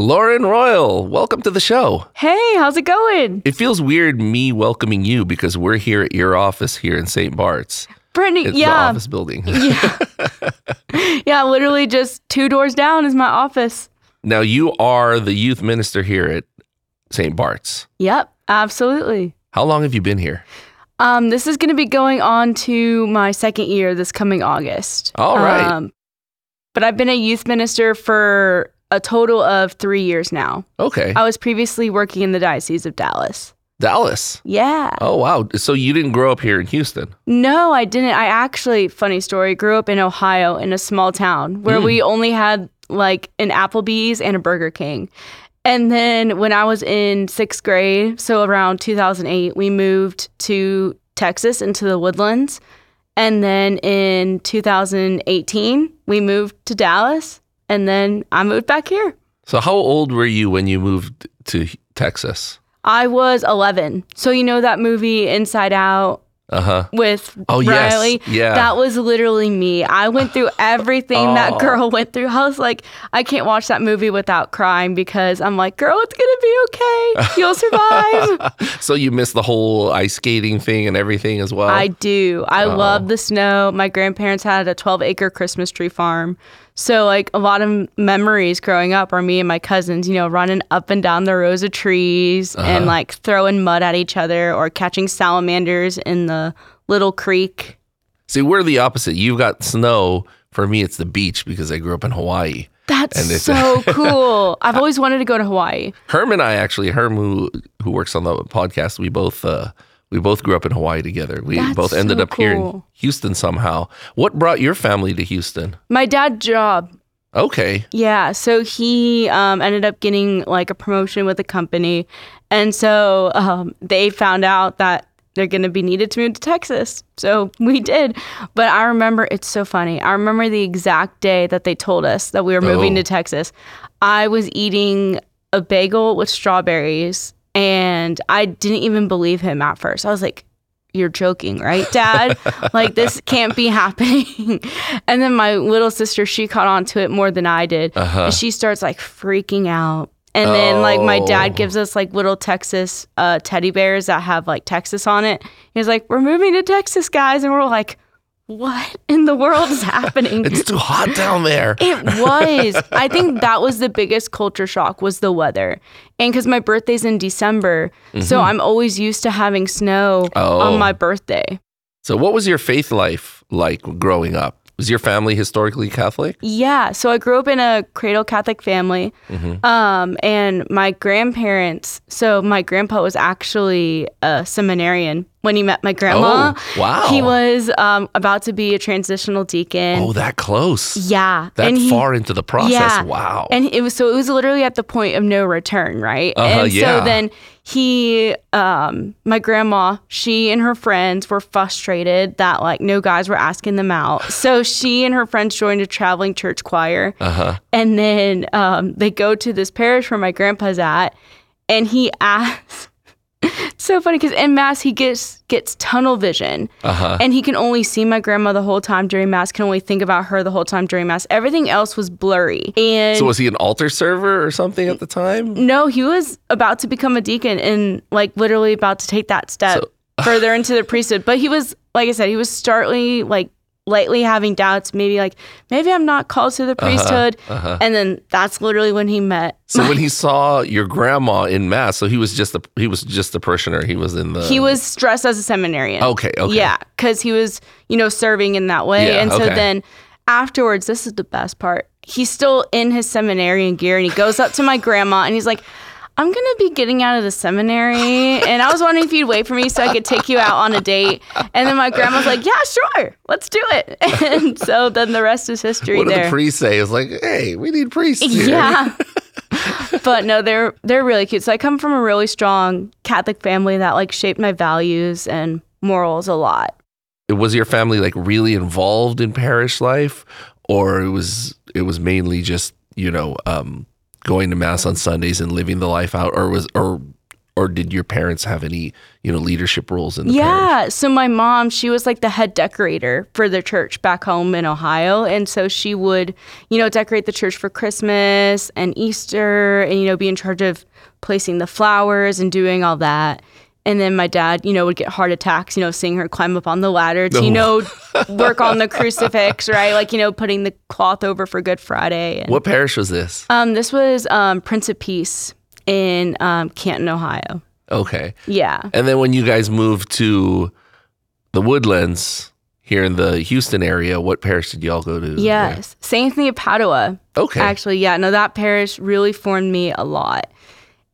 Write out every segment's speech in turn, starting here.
Lauren Royle, welcome to the show. Hey, how's it going? It feels weird me welcoming you because we're here at your office here in St. Bart's. Brittany, It's the yeah. office building. Yeah. yeah, literally just two doors down is my office. now, you are the youth minister here at St. Bart's. Yep, absolutely. How long have you been here? Um, this is going to be going on to my second year this coming August. All right. Um, but I've been a youth minister for a total of three years now. Okay. I was previously working in the Diocese of Dallas. Dallas. Yeah. Oh, wow. So you didn't grow up here in Houston? No, I didn't. I actually, funny story, grew up in Ohio in a small town where Mm. we only had like an Applebee's and a Burger King. And then when I was in sixth grade, so around 2008, we moved to Texas into the woodlands. And then in 2018, we moved to Dallas. And then I moved back here. So, how old were you when you moved to Texas? I was 11. So, you know that movie Inside Out Uh huh. with Oh, yes. Riley? Yeah. That was literally me. I went through everything Oh. that girl went through. I was like, I can't watch that movie without crying because I'm like, girl, it's going to be okay. You'll survive. So, you missed the whole ice skating thing and everything as well? I do. I Oh. love the snow. My grandparents had a 12 acre Christmas tree farm. So, like, a lot of memories growing up are me and my cousins, you know, running up and down the rows of trees Uh-huh. and like throwing mud at each other or catching salamanders in the little creek. See, we're the opposite. You've got snow. For me, it's the beach because I grew up in Hawaii. That's so cool. I've always wanted to go to Hawaii. Herm and I actually, Herm who who works on the podcast, we both uh, we both grew up in Hawaii together. We That's both ended so up here in. Houston somehow. What brought your family to Houston? My dad job. Okay. Yeah, so he um, ended up getting like a promotion with the company, and so um, they found out that they're going to be needed to move to Texas. So we did. But I remember it's so funny. I remember the exact day that they told us that we were moving Oh. to Texas. I was eating a bagel with strawberries, and I didn't even believe him at first. I was like. You're joking, right, Dad? like this can't be happening. and then my little sister, she caught on to it more than I did. Uh-huh. And she starts like freaking out. And then like my Oh. dad gives us like little Texas uh, teddy bears that have like Texas on it. He's like, "We're moving to Texas, guys," and we're like, "What in the world is happening?" It's too hot down there. It was. I think that was the biggest culture shock was the weather. And cuz my birthday's in December, so I'm always used to having snow Mm-hmm. Oh. on my birthday. So, what was your faith life like growing up? Was your family historically Catholic? Yeah, so I grew up in a cradle Catholic family. Mm-hmm. Um, and my grandparents, so my grandpa was actually a seminarian when he met my grandma. Oh, wow. He was um, about to be a transitional deacon. Oh, that close. yeah. That and he- far into the process. Yeah. Wow. And it was so it was literally at the point of no return, right? Uh-huh, and yeah. so then he um my grandma, she and her friends were frustrated that like no guys were asking them out. So she and her friends joined a traveling church choir. uh-huh. And then um they go to this parish where my grandpa's at and he asks so funny because in mass he gets gets tunnel vision Uh-huh. and he can only see my grandma the whole time during mass can only think about her the whole time during mass everything else was blurry and So, was he an altar server or something at the time? no he was about to become a deacon and like literally about to take that step So- further into the priesthood but he was like i said he was startly like lightly having doubts maybe like maybe i'm not called to the priesthood uh-huh. and then that's literally when he met So when he saw your grandma in mass, so he was just a he was just a parishioner. He was in the he was dressed as a seminarian okay. Okay. Yeah, because he was, you know, serving in that way. Yeah, and so okay. then afterwards, this is the best part. He's still in his seminarian gear and he goes up to my grandma and he's like, I'm going to be getting out of the seminary. And I was wondering if you'd wait for me so I could take you out on a date. And then my grandma's like, Yeah, sure, let's do it. And so then the rest is history What there. the priest say? It's like, hey, we need priests. Here. Yeah. but no, they're they're really cute. So I come from a really strong Catholic family that like shaped my values and morals a lot. Was your family like really involved in parish life, or it was it was mainly just you know um, going to mass on Sundays and living the life out, or was or or did your parents have any you know leadership roles in the parish? Yeah. So my mom, she was like the head decorator for the church back home in Ohio. And so she would, you know, decorate the church for Christmas and Easter and, you know, be in charge of placing the flowers and doing all that. And then my dad, you know, would get heart attacks, you know, seeing her climb up on the ladder to, you know, work on the crucifix, right? Like, you know, putting the cloth over for Good Friday. And, What parish was this? um, this was um, Prince of Peace in um, Canton, Ohio. Okay. Yeah. And then when you guys moved to the Woodlands here in the Houston area, what parish did y'all go to? Yes. St. Anthony of Padua. Okay. Actually, yeah, no, that parish really formed me a lot.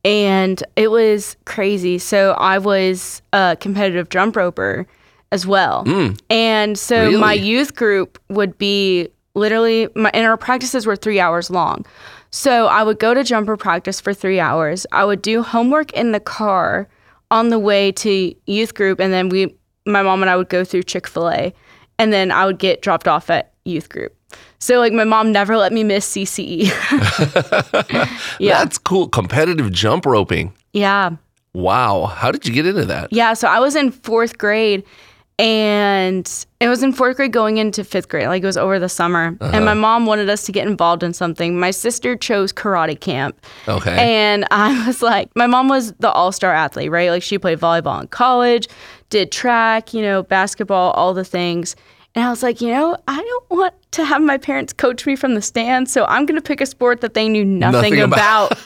And it was crazy. So I was a competitive jump roper as well. Hmm. And so my youth group would be literally, my, and our practices were three hours long. So I would go to jumper practice for three hours. I would do homework in the car on the way to youth group. And then we, my mom and I would go through Chick fil A. And then I would get dropped off at youth group. So like my mom never let me miss CCE. yeah. That's cool. Competitive jump roping. yeah. Wow. How did you get into that? Yeah. So I was in fourth grade and it was in fourth grade going into fifth grade. Like it was over the summer. And uh-huh. my mom wanted us to get involved in something. My sister chose karate camp. Okay. And I was like, my mom was the all star athlete, right? Like she played volleyball in college, did track, you know, basketball, all the things. And I was like, you know, I don't want to have my parents coach me from the stands, so I'm going to pick a sport that they knew nothing, Nothing about.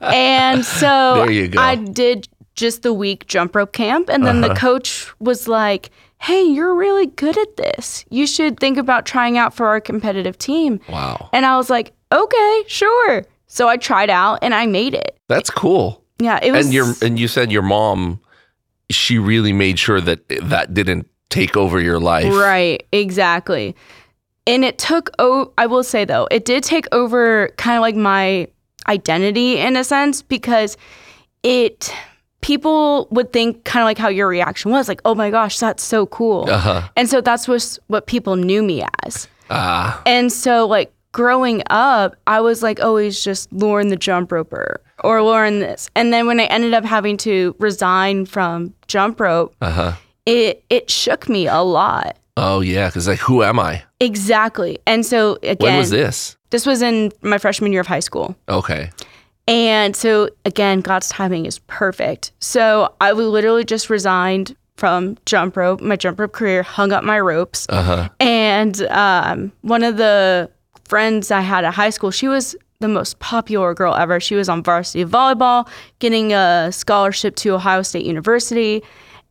and so There you go. I did just the week jump rope camp, and then Uh-huh. the coach was like, hey, you're really good at this. You should think about trying out for our competitive team. wow. And I was like, okay, sure. So I tried out and I made it. That's cool. Yeah, it was. And your and you said your mom she really made sure that that didn't take over your life. right, exactly. And it took. Oh, I will say though, it did take over kind of like my identity in a sense because it. People would think kind of like how your reaction was, like, "Oh my gosh, that's so cool," Uh-huh. and so that's was what people knew me as. Ah. And so, like, growing up, I was like always just Lauren the jump roper or Lauren this. And then when I ended up having to resign from jump rope, Uh-huh. It it shook me a lot. Oh yeah, cuz like who am I? Exactly. And so again, When was this? this was in my freshman year of high school. Okay. And so again, God's timing is perfect. So I literally just resigned from jump rope, my jump rope career, hung up my ropes. Uh-huh. And um, one of the friends I had at high school, she was the most popular girl ever. She was on varsity volleyball, getting a scholarship to Ohio State University.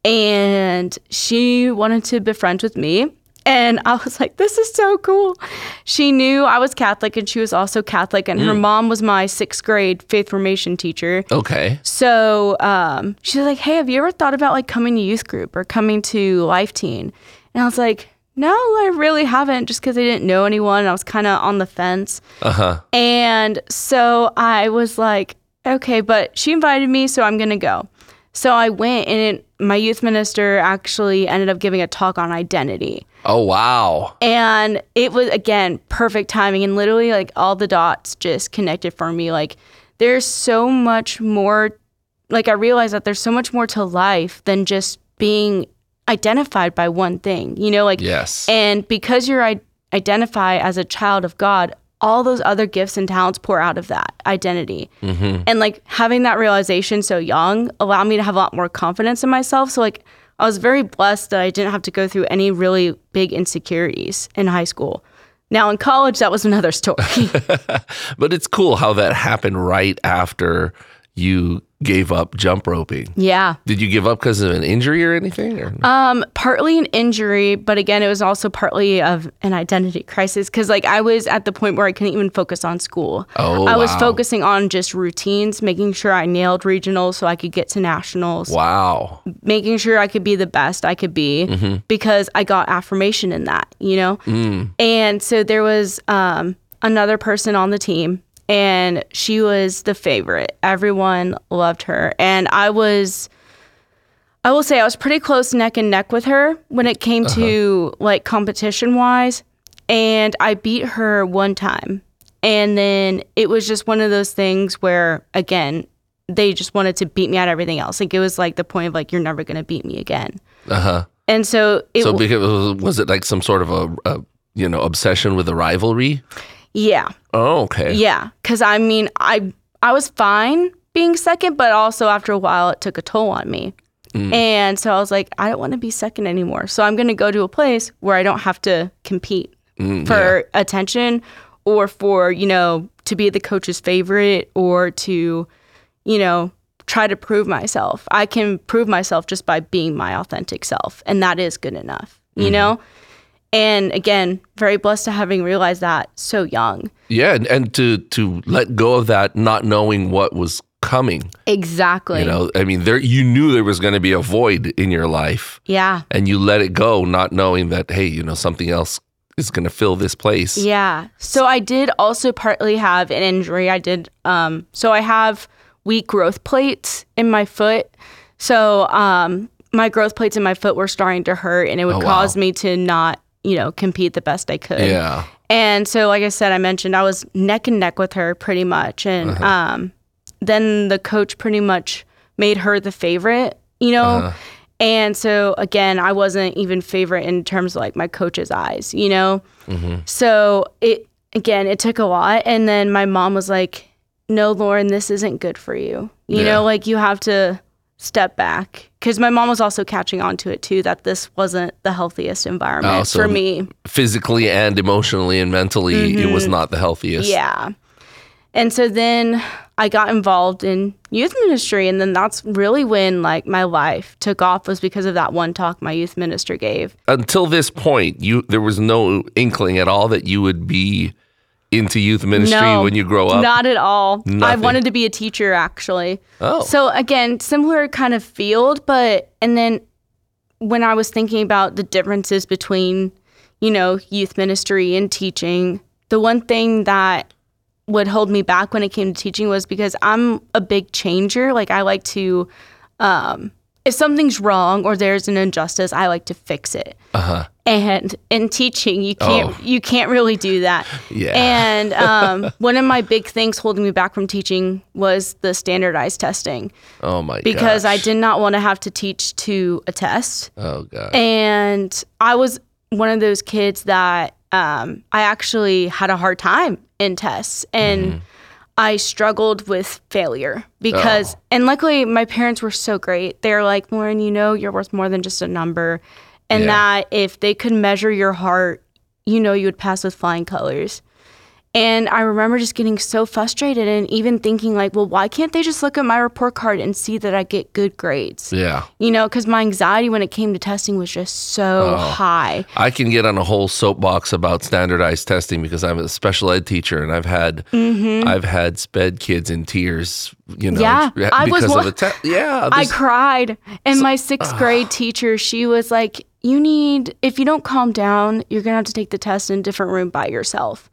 And she wanted to befriend with me. And I was like, this is so cool. She knew I was Catholic and she was also Catholic. And her mom was my sixth grade faith formation teacher. Okay. So um, she's like, "Hey, have you ever thought about like coming to youth group or coming to Life Teen?" And I was like, "No, I really haven't, just because I didn't know anyone. I was kind of on the fence." Uh-huh. And so I was like, "Okay," but she invited me, so I'm gonna go. So I went, and it, my youth minister actually ended up giving a talk on identity. Oh wow. And it was again perfect timing and literally like all the dots just connected for me. Like there's so much more like I realized that there's so much more to life than just being identified by one thing. You know, like Yes. and because you're I- identify as a child of God, all those other gifts and talents pour out of that identity. mm-hmm. And like having that realization so young allowed me to have a lot more confidence in myself. So like I was very blessed that I didn't have to go through any really big insecurities in high school. Now in college that was another story. But it's cool how that happened right after you gave up jump roping. yeah. Did you give up because of an injury or anything? Or? Um partly an injury, but again it was also partly of an identity crisis cuz like I was at the point where I couldn't even focus on school. Oh, I was wow. focusing on just routines, making sure I nailed regionals so I could get to nationals. wow. making sure I could be the best I could be because I got affirmation in that, you know? And so there was um, another person on the team, and she was the favorite. Everyone loved her. And I was, I will say, I was pretty close neck and neck with her when it came to like competition wise. And I beat her one time. And then it was just one of those things where, again, they just wanted to beat me at everything else. Like it was like the point of like you're never gonna beat me again. Uh huh. And so it So because was it like some sort of a, a you know obsession with a rivalry? Yeah. Oh, okay. Yeah, because I mean, I I was fine being second, but also after a while, it took a toll on me. And so I was like, I don't want to be second anymore. So I'm going to go to a place where I don't have to compete Mm, for attention or for you know to be the coach's favorite or to you know try to prove myself. I can prove myself just by being my authentic self, and that is good enough. You know. And again, very blessed to having realized that so young. Yeah, and, and to to let go of that, not knowing what was coming. Exactly. You know, I mean, there you knew there was going to be a void in your life, Yeah. and you let it go, not knowing that hey, you know, something else is going to fill this place. Yeah. So I did also partly have an injury. I did um so I have weak growth plates in my foot. So um my growth plates in my foot were starting to hurt and it would Oh, wow. cause me to not, you know, compete the best I could. Yeah. And so, like I said, I mentioned I was neck and neck with her pretty much. And Uh-huh. um, then the coach pretty much made her the favorite, you know? Uh-huh. And so, again, I wasn't even favorite in terms of like my coach's eyes, you know? Mm-hmm. So, it, again, it took a lot. And then my mom was like, no, Lauren, this isn't good for you. You Yeah. know, like you have to step back. Cause my mom was also catching on to it too, that this wasn't the healthiest environment Oh, so for me. Physically and emotionally and mentally, it was not the healthiest. Mm-hmm. Yeah. And so then I got involved in youth ministry and then that's really when like my life took off was because of that one talk my youth minister gave. Until this point, you there was no inkling at all that you would be into youth ministry no, when you grow up. Not at all. I wanted to be a teacher actually. Oh. So again, similar kind of field, but and then when I was thinking about the differences between, you know, youth ministry and teaching, the one thing that would hold me back when it came to teaching was because I'm a big changer. Like I like to um if something's wrong or there's an injustice, I like to fix it. uh-huh. And in teaching, you can't Oh. you can't really do that. Yeah. And um, one of my big things holding me back from teaching was the standardized testing Oh my because I did not want to have to teach to a test. Oh god. And I was one of those kids that um, I actually had a hard time in tests and Mm-hmm. I struggled with failure because, Oh. and luckily my parents were so great. They're like, Lauren, you know, you're worth more than just a number. And Yeah. that if they could measure your heart, you know, you would pass with flying colors. And I remember just getting so frustrated and even thinking, like, well, why can't they just look at my report card and see that I get good grades? yeah. You know, because my anxiety when it came to testing was just so Oh. high. I can get on a whole soapbox about standardized testing because I'm a special ed teacher and I've had I've had sped kids in tears, you know, Mm-hmm. Yeah, I was because of the test. Yeah, I cried. And my sixth grade teacher, she was like, You need, if you don't calm down, you're going to have to take the test in a different room by yourself.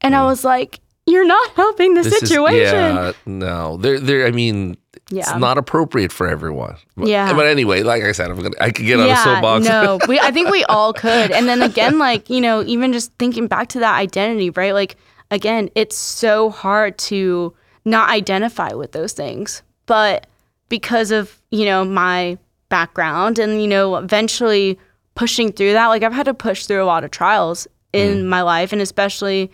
And I was like, You're not helping the Mm. this is- situation. yeah, no, they're they're. I mean, yeah. it's not appropriate for everyone. But, Yeah. but anyway, like I said, I'm gonna I could get on a yeah, soapbox. no, we, I think we all could. And then again, like, you know, even just thinking back to that identity, right? Like, again, it's so hard to not identify with those things. But because of, you know, my background and, you know, eventually pushing through that, like, I've had to push through a lot of trials in my life and especially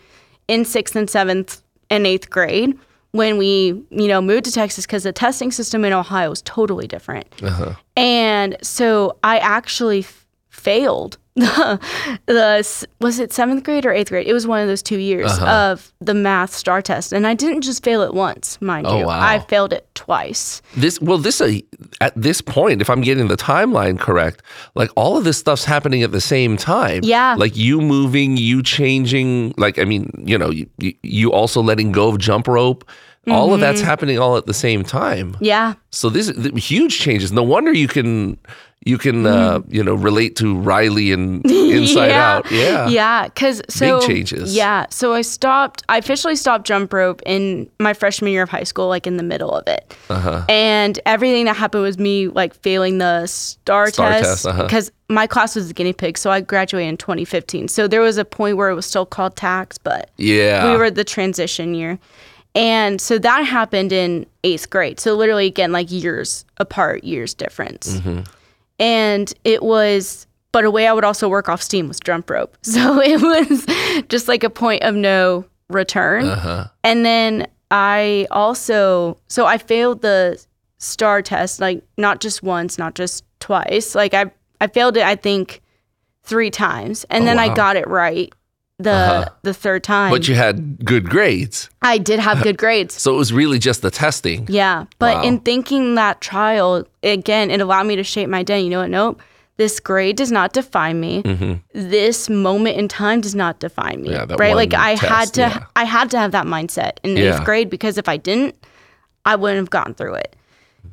in sixth and seventh and eighth grade when we, you know, moved to Texas because the testing system in Ohio was totally different. Uh-huh. And so I actually failed the, was it seventh grade or eighth grade? It was one of those two years Uh-huh. of the math STAAR test, and I didn't just fail it once, mind Oh, you. wow. I failed it twice. This well, this uh, at this point, if I'm getting the timeline correct, like all of this stuff's happening at the same time. Yeah. like you moving, you changing. Like I mean, you know, you, you- you also letting go of jump rope. All of that's happening all at the same time. Yeah, So this is huge changes. No wonder you can you can uh, you know relate to Riley and Inside yeah. Out. Yeah. yeah. Because so changes. Yeah, so I stopped. I officially stopped jump rope in my freshman year of high school, like in the middle of it. Uh-huh. And everything that happened was me like failing the STAAR, STAAR test test, uh-huh. because my class was the guinea pig. So I graduated in 2015. So there was a point where it was still called TAKS, but Yeah. we were the transition year. And so that happened in eighth grade. So literally, again, like years apart, years difference. And it was, but a way I would also work off steam was jump rope. So it was just like a point of no return. Uh-huh. And then I also, so I failed the STAAR test, like not just once, not just twice. Like I, I failed it, I think, three times, and Oh, then wow. I got it right the Uh-huh. the third time. But you had good grades. I did have good grades. So it was really just the testing. Yeah, but Wow. in thinking that trial again, it allowed me to shape my day. You know what? Nope. This grade does not define me. This moment in time does not define me. Mm-hmm. Yeah, right? Like I had to yeah. I had to have that mindset in Yeah. eighth grade because if I didn't, I wouldn't have gotten through it.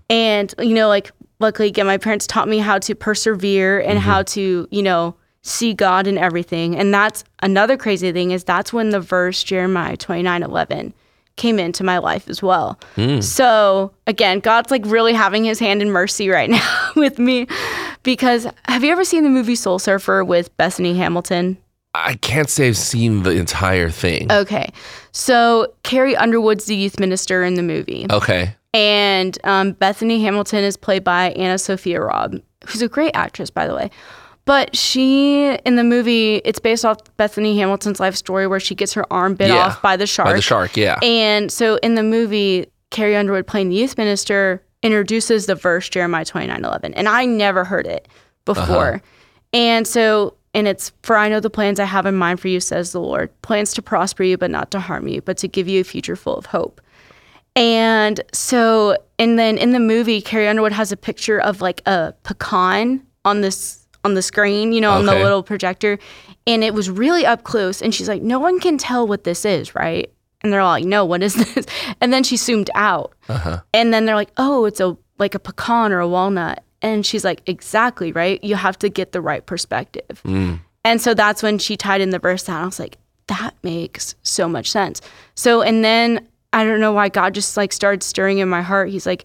And you know, like luckily again, my parents taught me how to persevere and Mm-hmm. how to, you know, see God in everything. And that's another crazy thing is that's when the verse Jeremiah twenty nine eleven came into my life as well. Mm. So again, God's like really having his hand in mercy right now with me. Because have you ever seen the movie Soul Surfer with Bethany Hamilton? I can't say I've seen the entire thing. Okay. So Carrie Underwood's the youth minister in the movie. okay. And um, Bethany Hamilton is played by AnnaSophia Robb, who's a great actress, by the way. But she, in the movie, it's based off Bethany Hamilton's life story where she gets her arm bit Yeah, off by the shark. By the shark, yeah. And so in the movie, Carrie Underwood playing the youth minister introduces the verse Jeremiah 29 11. And I never heard it before. Uh-huh. And so, and it's, for I know the plans I have in mind for you, says the Lord plans to prosper you, but not to harm you, but to give you a future full of hope. And so, and then in the movie, Carrie Underwood has a picture of like a pecan on this on the screen, you know, on the little projector, and it was really up close. And she's like, "No one can tell what this is, right?" And they're all like, "No, what is this?" And then she zoomed out, uh-huh. and then they're like, "Oh, it's a like a pecan or a walnut." And she's like, "Exactly, right? You have to get the right perspective." Mm. And so that's when she tied in the verse down. I was like, that makes so much sense. So, and then I don't know why God just like started stirring in my heart. He's like,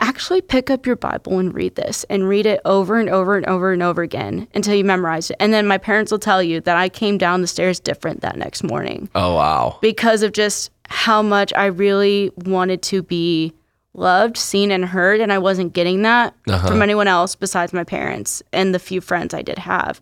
actually pick up your Bible and read this and read it over and over and over and over again until you memorize it. And then my parents will tell you that I came down the stairs different that next morning Oh, wow. because of just how much I really wanted to be loved, seen, and heard. And I wasn't getting that uh-huh. from anyone else besides my parents and the few friends I did have.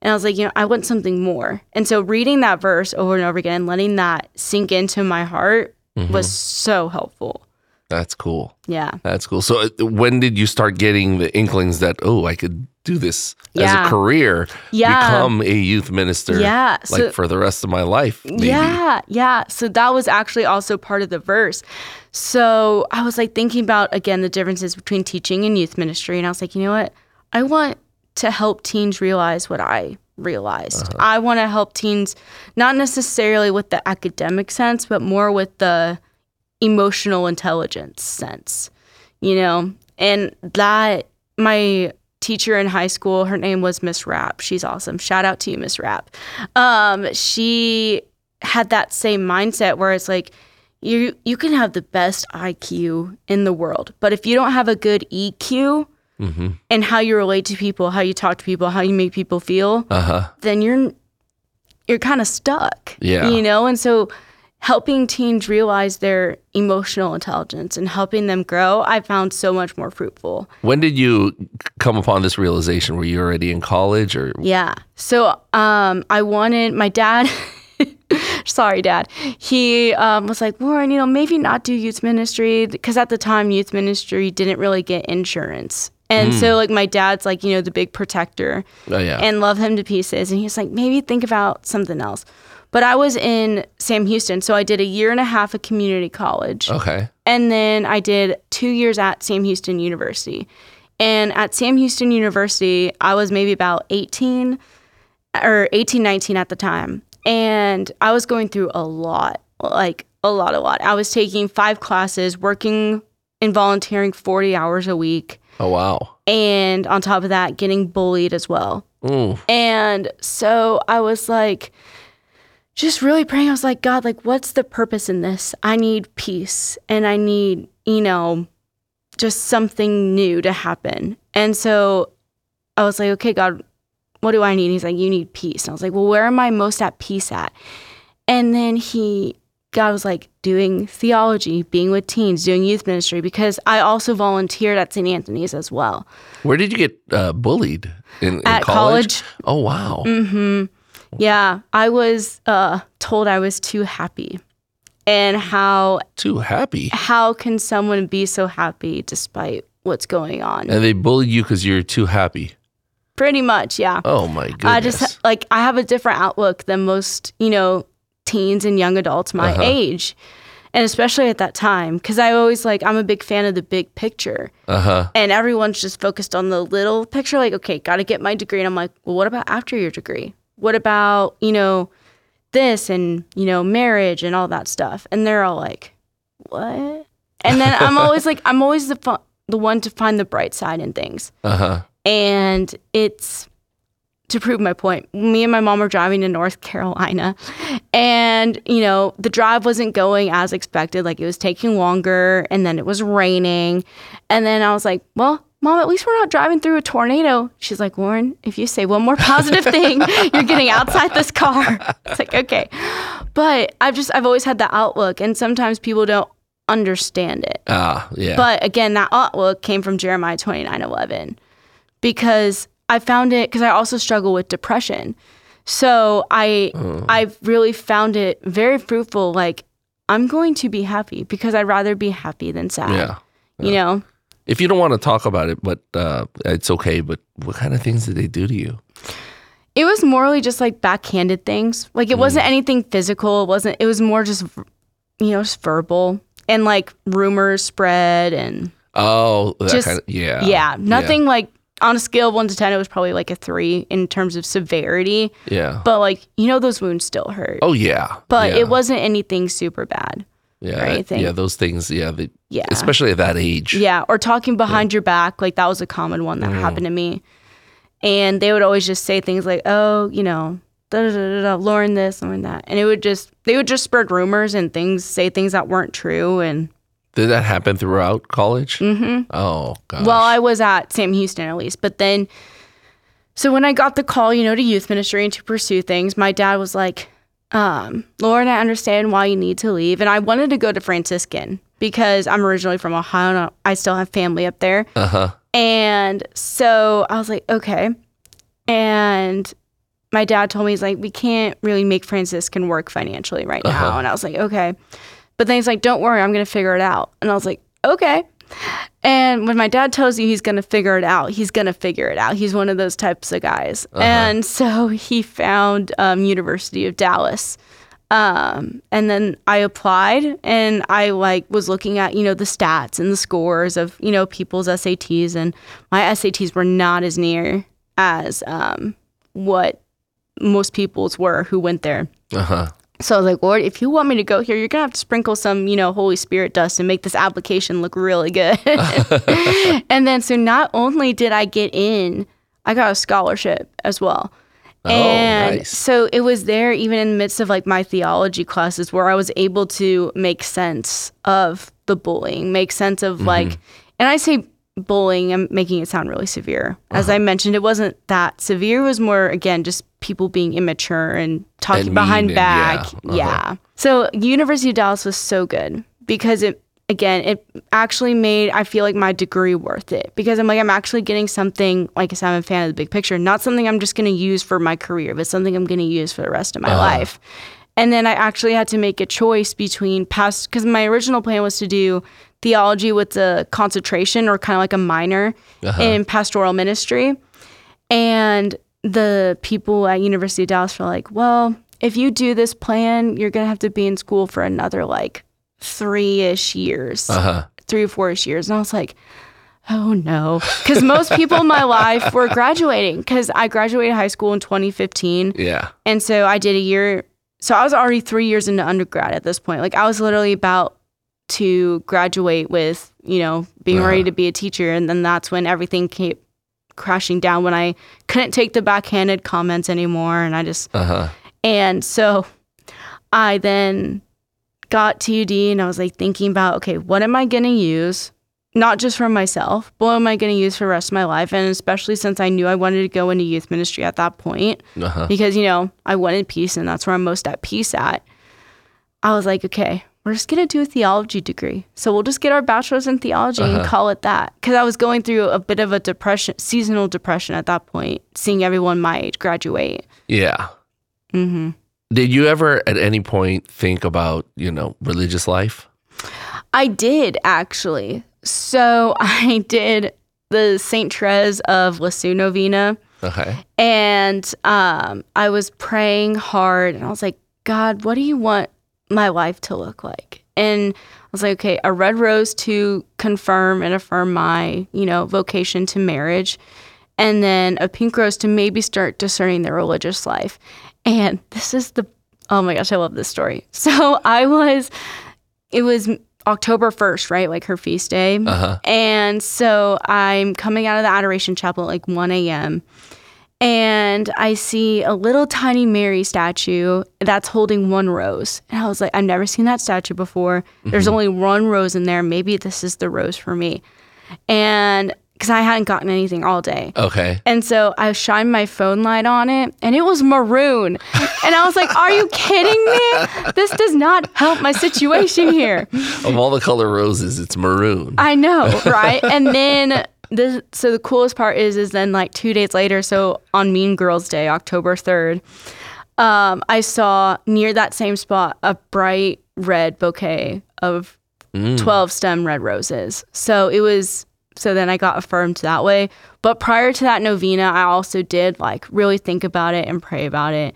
And I was like, you know, I want something more. And so reading that verse over and over again, letting that sink into my heart mm-hmm. was so helpful. That's cool. Yeah. That's cool. So uh, when did you start getting the inklings that, oh, I could do this as a career, Yeah. become a youth minister Yeah, like for the rest of my life? Maybe. Yeah, yeah. So that was actually also part of the verse. So I was like thinking about again the differences between teaching and youth ministry, and I was like, you know what? I want to help teens realize what I realized. I want to help teens not necessarily with the academic sense, but more with the emotional intelligence sense, you know? And that my teacher in high school, her name was Miss Rapp. She's awesome. Shout out to you, Miss Rapp. Um, she had that same mindset where it's like you you can have the best IQ in the world, but if you don't have a good EQ Mm-hmm. and how you relate to people, how you talk to people, how you make people feel, Uh huh. then you're you're kind of stuck. Yeah. You know, and so helping teens realize their emotional intelligence and helping them grow, I found so much more fruitful. When did you come upon this realization? Were you already in college or? Yeah. So um, I wanted my dad. sorry, dad. He um, was like, Lauren, you know, maybe not do youth ministry because at the time, youth ministry didn't really get insurance. And so, like, my dad's like, you know, the big protector Oh, yeah. and love him to pieces. And he's like, maybe think about something else. But I was in Sam Houston. So I did a year and a half of community college. okay. And then I did two years at Sam Houston University. And at Sam Houston University, I was maybe about 18 or 18, 19 at the time. And I was going through a lot, like a lot, a lot. I was taking five classes, working and volunteering 40 hours a week. Oh, wow. And on top of that, getting bullied as well. Mm. And so I was like, just really praying. I was like, God, like, what's the purpose in this? I need peace and I need, you know, just something new to happen. And so I was like, okay, God, what do I need? He's like, you need peace. And I was like, well, where am I most at peace at? And then he God was like doing theology, being with teens, doing youth ministry because I also volunteered at St. Anthony's as well. Where did you get uh, bullied in, in At college. Oh wow. Yeah, I was uh, told I was too happy, and how Too happy. how can someone be so happy despite what's going on? And they bullied you because you're too happy. Pretty much, yeah. Oh my goodness. I just like I have a different outlook than most, you know, teens and young adults my Uh-huh. age. And especially at that time cuz I always like I'm a big fan of the big picture. uh huh. And everyone's just focused on the little picture like okay, got to get my degree and I'm like, "Well, what about after your degree? What about, you know, this and, you know, marriage and all that stuff?" And they're all like, "What?" And then I'm always like I'm always the fu- the one to find the bright side in things Uh huh. and it's to prove my point. Me and my mom were driving to North Carolina, and you know the drive wasn't going as expected. Like it was taking longer, and then it was raining, and then I was like, "Well, mom, at least we're not driving through a tornado." She's like, "Lauren, if you say one more positive thing, you're getting outside this car." It's like okay, but I've just I've always had that outlook, and sometimes people don't understand it. Ah, yeah. But again, that outlook came from Jeremiah twenty nine eleven because I found it because I also struggle with depression. So I I've really found it very fruitful. Like I'm going to be happy because I'd rather be happy than sad. yeah. You know? If you don't want to talk about it, but uh, it's okay. But what kind of things did they do to you? It was morally just like backhanded things. Like it wasn't anything physical. It wasn't it was more just you know, just verbal. And like rumors spread and Oh, that Just- kind of yeah. yeah, nothing like on a scale of one to ten, it was probably like a three in terms of severity. Yeah. But like you know, those wounds still hurt. Oh yeah. but yeah. it wasn't anything super bad. Yeah. or anything. Yeah, those things. Yeah, they, Yeah. especially at that age. Yeah, or talking behind your back, like that was a common one that happened to me. And they would always just say things like, "Oh, you know, da da da da, da Lauren this, Lauren that," and it would just they would just spread rumors and things, say things that weren't true. And Did that happen throughout college? Mm-hmm. Oh gosh. well, I was at Sam Houston at least, but then, so when I got the call, you know, to youth ministry and to pursue things, my dad was like, um, "Lauren, I understand why you need to leave," and I wanted to go to Franciscan because I'm originally from Ohio. And I still have family up there. uh huh. And so I was like, okay. And my dad told me, he's like, we can't really make Franciscan work financially right now. Uh-huh. And I was like, okay. But then he's like, don't worry, I'm going to figure it out. And I was like, okay. And when my dad tells you he's going to figure it out, he's going to figure it out. He's one of those types of guys. And so he found um, University of Dallas. Um, and then I applied and I like was looking at, you know, the stats and the scores of, you know, people's SATs and my SATs were not as near as um, what most people's were who went there. Uh huh. So I was like, Lord, if you want me to go here, you're gonna have to sprinkle some, you know, Holy Spirit dust and make this application look really good. and then so not only did I get in, I got a scholarship as well. Oh, and nice. so it was there even in the midst of like my theology classes where I was able to make sense of the bullying, make sense of like mm-hmm. and I say bullying, I'm making it sound really severe. As I mentioned, it wasn't that severe. It was more again just people being immature and talking And behind and- back. yeah, Yeah. uh-huh. So University of Dallas was so good because it again it actually made I feel like my degree worth it because I'm like I'm actually getting something like I said I'm a fan of the big picture, not something I'm just going to use for my career, but something I'm going to use for the rest of my life. And then I actually had to make a choice between past because my original plan was to do theology with a concentration or kind of like a minor in pastoral ministry. And the people at University of Dallas were like, well, if you do this plan, you're going to have to be in school for another like three ish years, Uh huh. three or four ish years. And I was like, oh no. Because most people in my life were graduating because I graduated high school in 2015. Yeah. And so I did a year. So I was already three years into undergrad at this point. Like I was literally about to graduate with, you know, being ready to be a teacher. And then that's when everything came crashing down when I couldn't take the backhanded comments anymore. And I just, Uh huh. and so I then got to UD and I was like thinking about, okay, what am I going to use? Not just for myself, but what am I going to use for the rest of my life? And especially since I knew I wanted to go into youth ministry at that point, Uh huh. because, you know, I wanted peace and that's where I'm most at peace at. I was like, okay, we're just gonna do a theology degree. So we'll just get our bachelor's in theology and call it that. Because I was going through a bit of a depression, seasonal depression at that point, seeing everyone my age graduate. Yeah. hmm Did you ever at any point think about, you know, religious life? I did actually. So I did the Saint Therese of Lisieux novena. Okay. And um, I was praying hard and I was like, God, what do you want my life to look like? And I was like, okay, a red rose to confirm and affirm my, you know, vocation to marriage. And then a pink rose to maybe start discerning the religious life. And this is the, oh my gosh, I love this story. So I was, it was October 1st, right? Like her feast day. Uh-huh. And so I'm coming out of the Adoration Chapel at like 1 a.m. And I see a little tiny Mary statue that's holding one rose. And I was like, I've never seen that statue before. There's mm-hmm. only one rose in there. Maybe this is the rose for me. And because I hadn't gotten anything all day. Okay. And so I shined my phone light on it and it was maroon. And I was like, Are you kidding me? This does not help my situation here. Of all the color roses, it's maroon. I know, right? and then the so the coolest part is is then like two days later, so on Mean Girls Day, October third, um, I saw near that same spot a bright red bouquet of twelve stem red roses. So it was so then I got affirmed that way. But prior to that novena, I also did like really think about it and pray about it.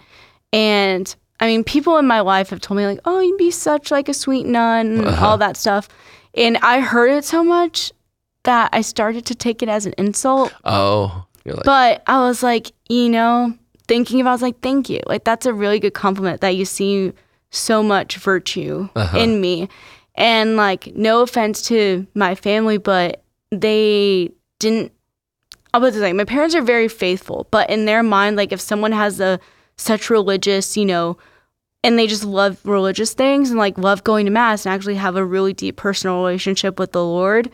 And I mean, people in my life have told me like, "Oh, you'd be such like a sweet nun," and all that stuff. And I heard it so much that I started to take it as an insult. oh, you're like, But I was like, you know, thinking about, I was like, thank you. Like that's a really good compliment that you see so much virtue uh-huh. in me. And like, no offense to my family, but they didn't. I'll put it this my parents are very faithful, but in their mind, like if someone has a such religious, you know, and they just love religious things and like love going to mass and actually have a really deep personal relationship with the Lord,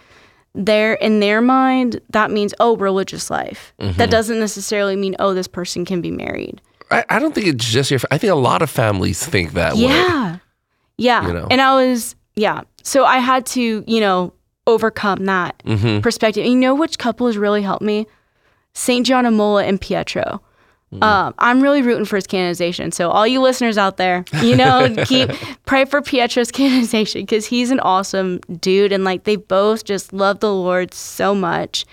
they're in their mind that means oh religious life. That doesn't necessarily mean oh this person can be married. I, I don't think it's just your. I think a lot of families think that way. Yeah. Yeah. You know. And I was, yeah. So I had to, you know, overcome that Mm-hmm. perspective. And you know which couple has really helped me? St. Gianna Molla and Pietro. Mm. Um, I'm really rooting for his canonization. So all you listeners out there, you know, keep pray for Pietro's canonization because he's an awesome dude. And like they both just love the Lord so much.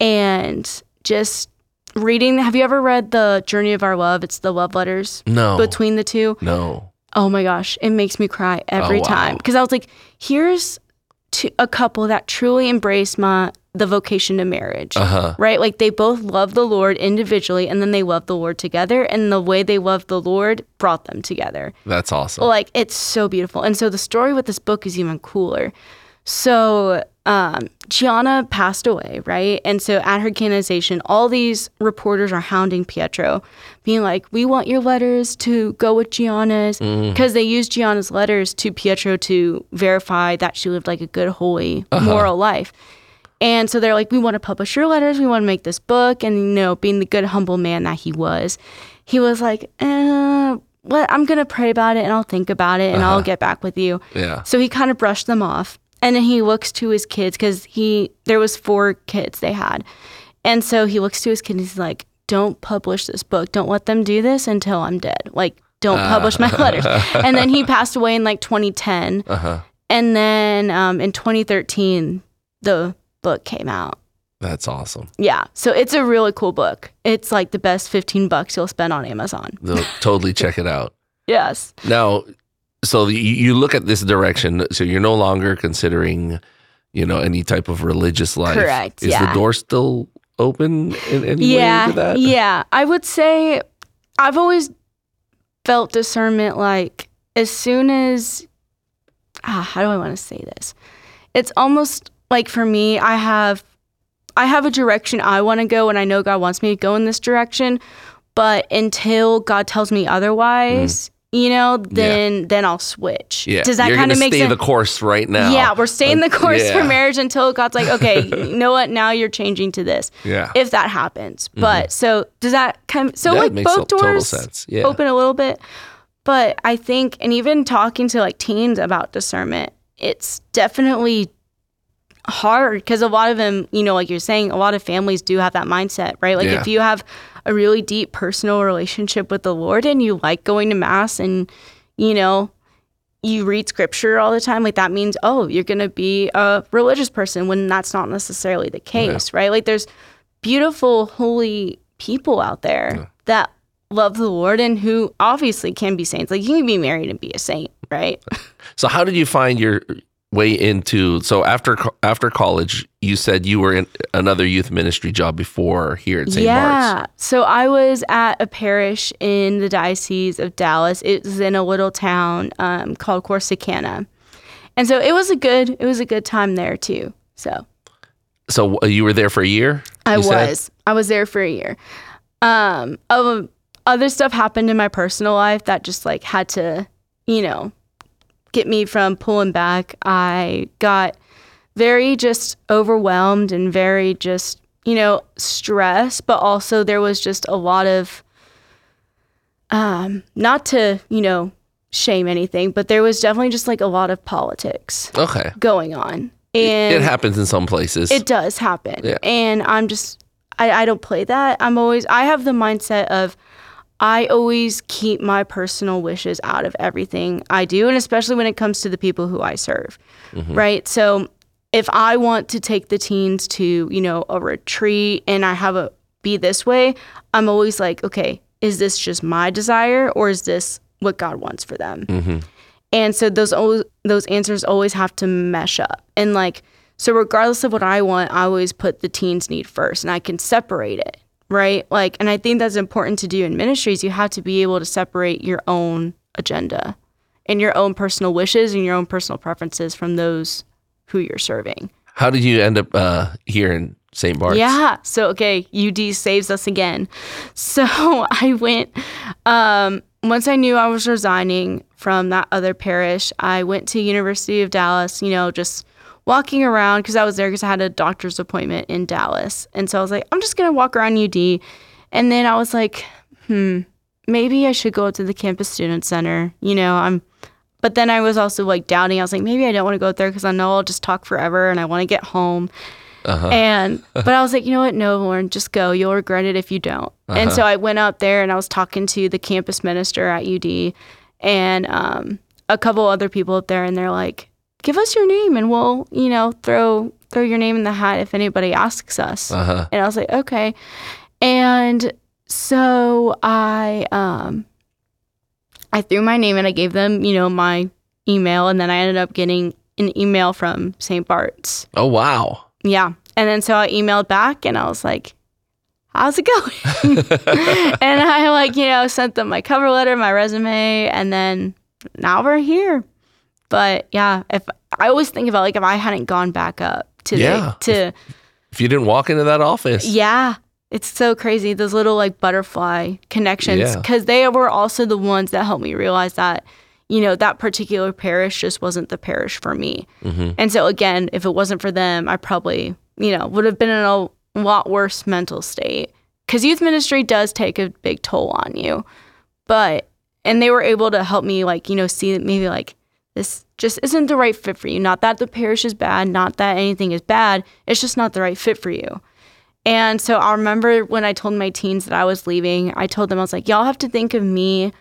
And just reading, have you ever read The Journey of Our Love? It's the love letters No. between the two. no. Oh my gosh, it makes me cry every Oh, wow. time because I was like, here's to a couple that truly embraced my the vocation to marriage. Uh huh. Right? Like they both love the Lord individually and then they love the Lord together and the way they love the Lord brought them together. That's awesome. Like it's so beautiful. And so the story with this book is even cooler. So um, Gianna passed away, right? And so at her canonization, all these reporters are hounding Pietro, being like, "We want your letters to go with Gianna's," because they used Gianna's letters to Pietro to verify that she lived like a good, holy, moral life. And so they're like, "We want to publish your letters. We want to make this book." And you know, being the good, humble man that he was, he was like, eh, "What? I'm gonna pray about it and I'll think about it and I'll get back with you." yeah. So he kind of brushed them off. And then he looks to his kids because he there was four kids they had. And so he looks to his kids and he's like, Don't publish this book. Don't let them do this until I'm dead. Like, don't publish my letters. And then he passed away in like 2010. Uh huh. And then um, in 2013, the book came out. That's awesome. Yeah. So it's a really cool book. It's like the best 15 bucks you'll spend on Amazon. They'll totally check it out. Yes. Now, so you, you look at this direction. So you're no longer considering, you know, any type of religious life. Correct, Is yeah. the door still open in any yeah, way to that? Yeah, I would say I've always felt discernment like as soon as ah, how do I want to say this? It's almost like for me, I have I have a direction I want to go and I know God wants me to go in this direction, but until God tells me otherwise, you know, then then I'll switch. Mm. Yeah. Does that You're kind of make sense? stay sense? the course right now. Yeah, we're staying the Uh, course for marriage until God's like, okay, you know what? Now you're changing to this. Yeah. If that happens. But so does that kind of, so That like both doors. Yeah. open a little bit. But I think, and even talking to like teens about discernment, it's definitely hard because a lot of them, you know, like you're saying, a lot of families do have that mindset, right? Like Yeah. if you have a really deep personal relationship with the Lord and you like going to mass and, you know, you read scripture all the time, like that means, oh, you're going to be a religious person when that's not necessarily the case, right? Like there's beautiful, holy people out there that love the Lord and who obviously can be saints. Like you can be married and be a saint, right? So how did you find your way into so after after college you said you were in another youth ministry job before here at St. yeah. Bart's. So I was at a parish in the Diocese of Dallas. It was in a little town um, called Corsicana. And so it was a good it was a good time there too. So So uh, you were there for a year? I said? was. I was there for a year. Um, um, other stuff happened in my personal life that just like had to, you know, get me from pulling back. I got very just overwhelmed and very just, you know, stressed, but also there was just a lot of um not to, you know, shame anything, but there was definitely just like a lot of politics Okay. going on. And it happens in some places. it does happen. Yeah. And I'm just, I, I don't play that. I'm always, I have the mindset of, I always keep my personal wishes out of everything I do, and especially when it comes to the people who I serve, mm-hmm. right? So if I want to take the teens to, you know, a retreat and I have a be this way, I'm always like, okay, is this just my desire or is this what God wants for them? Mm-hmm. And so those al- those answers always have to mesh up. And like so regardless of what I want, I always put the teens need first and I can separate it, right? Like and I think that's important to do in ministries. You have to be able to separate your own agenda and your own personal wishes and your own personal preferences from those who you're serving. How did you end up uh, here in St. Bart's? Yeah. So okay, UD saves us again. So I went um once I knew I was resigning from that other parish, I went to University of Dallas, you know, just walking around because I was there because I had a doctor's appointment in Dallas. And so I was like, I'm just going to walk around UD. And then I was like, hmm, maybe I should go to the campus student center. You know, I'm but then I was also like doubting. I was like, maybe I don't want to go there because I know I'll just talk forever and I want to get home. And but I was like, you know what? No, Lauren, just go. You'll regret it if you don't. And so I went up there and I was talking to the campus minister at UD and um, a couple other people up there, and they're like, give us your name and we'll, you know, throw throw your name in the hat if anybody asks us. Uh-huh. And I was like, okay. And so I um I threw my name and I gave them, you know, my email and then I ended up getting an email from St. Bart's. Oh wow. Yeah. And then so I emailed back and I was like, How's it going? and I like, you know, sent them my cover letter, my resume, and then now we're here. But yeah, if I always think about like if I hadn't gone back up to Yeah. the, to If you didn't walk into that office. yeah, it's so crazy. Those little like butterfly connections. Yeah. Because they were also the ones that helped me realize that, you know, that particular parish just wasn't the parish for me. Mm-hmm. And so, again, if it wasn't for them, I probably, you know, would have been in a lot worse mental state. Because youth ministry does take a big toll on you. But, and they were able to help me, like, you know, see that maybe like, this just isn't the right fit for you. Not that the parish is bad, not that anything is bad. It's just not the right fit for you. And so I remember when I told my teens that I was leaving, I told them, I was like, y'all have to think of me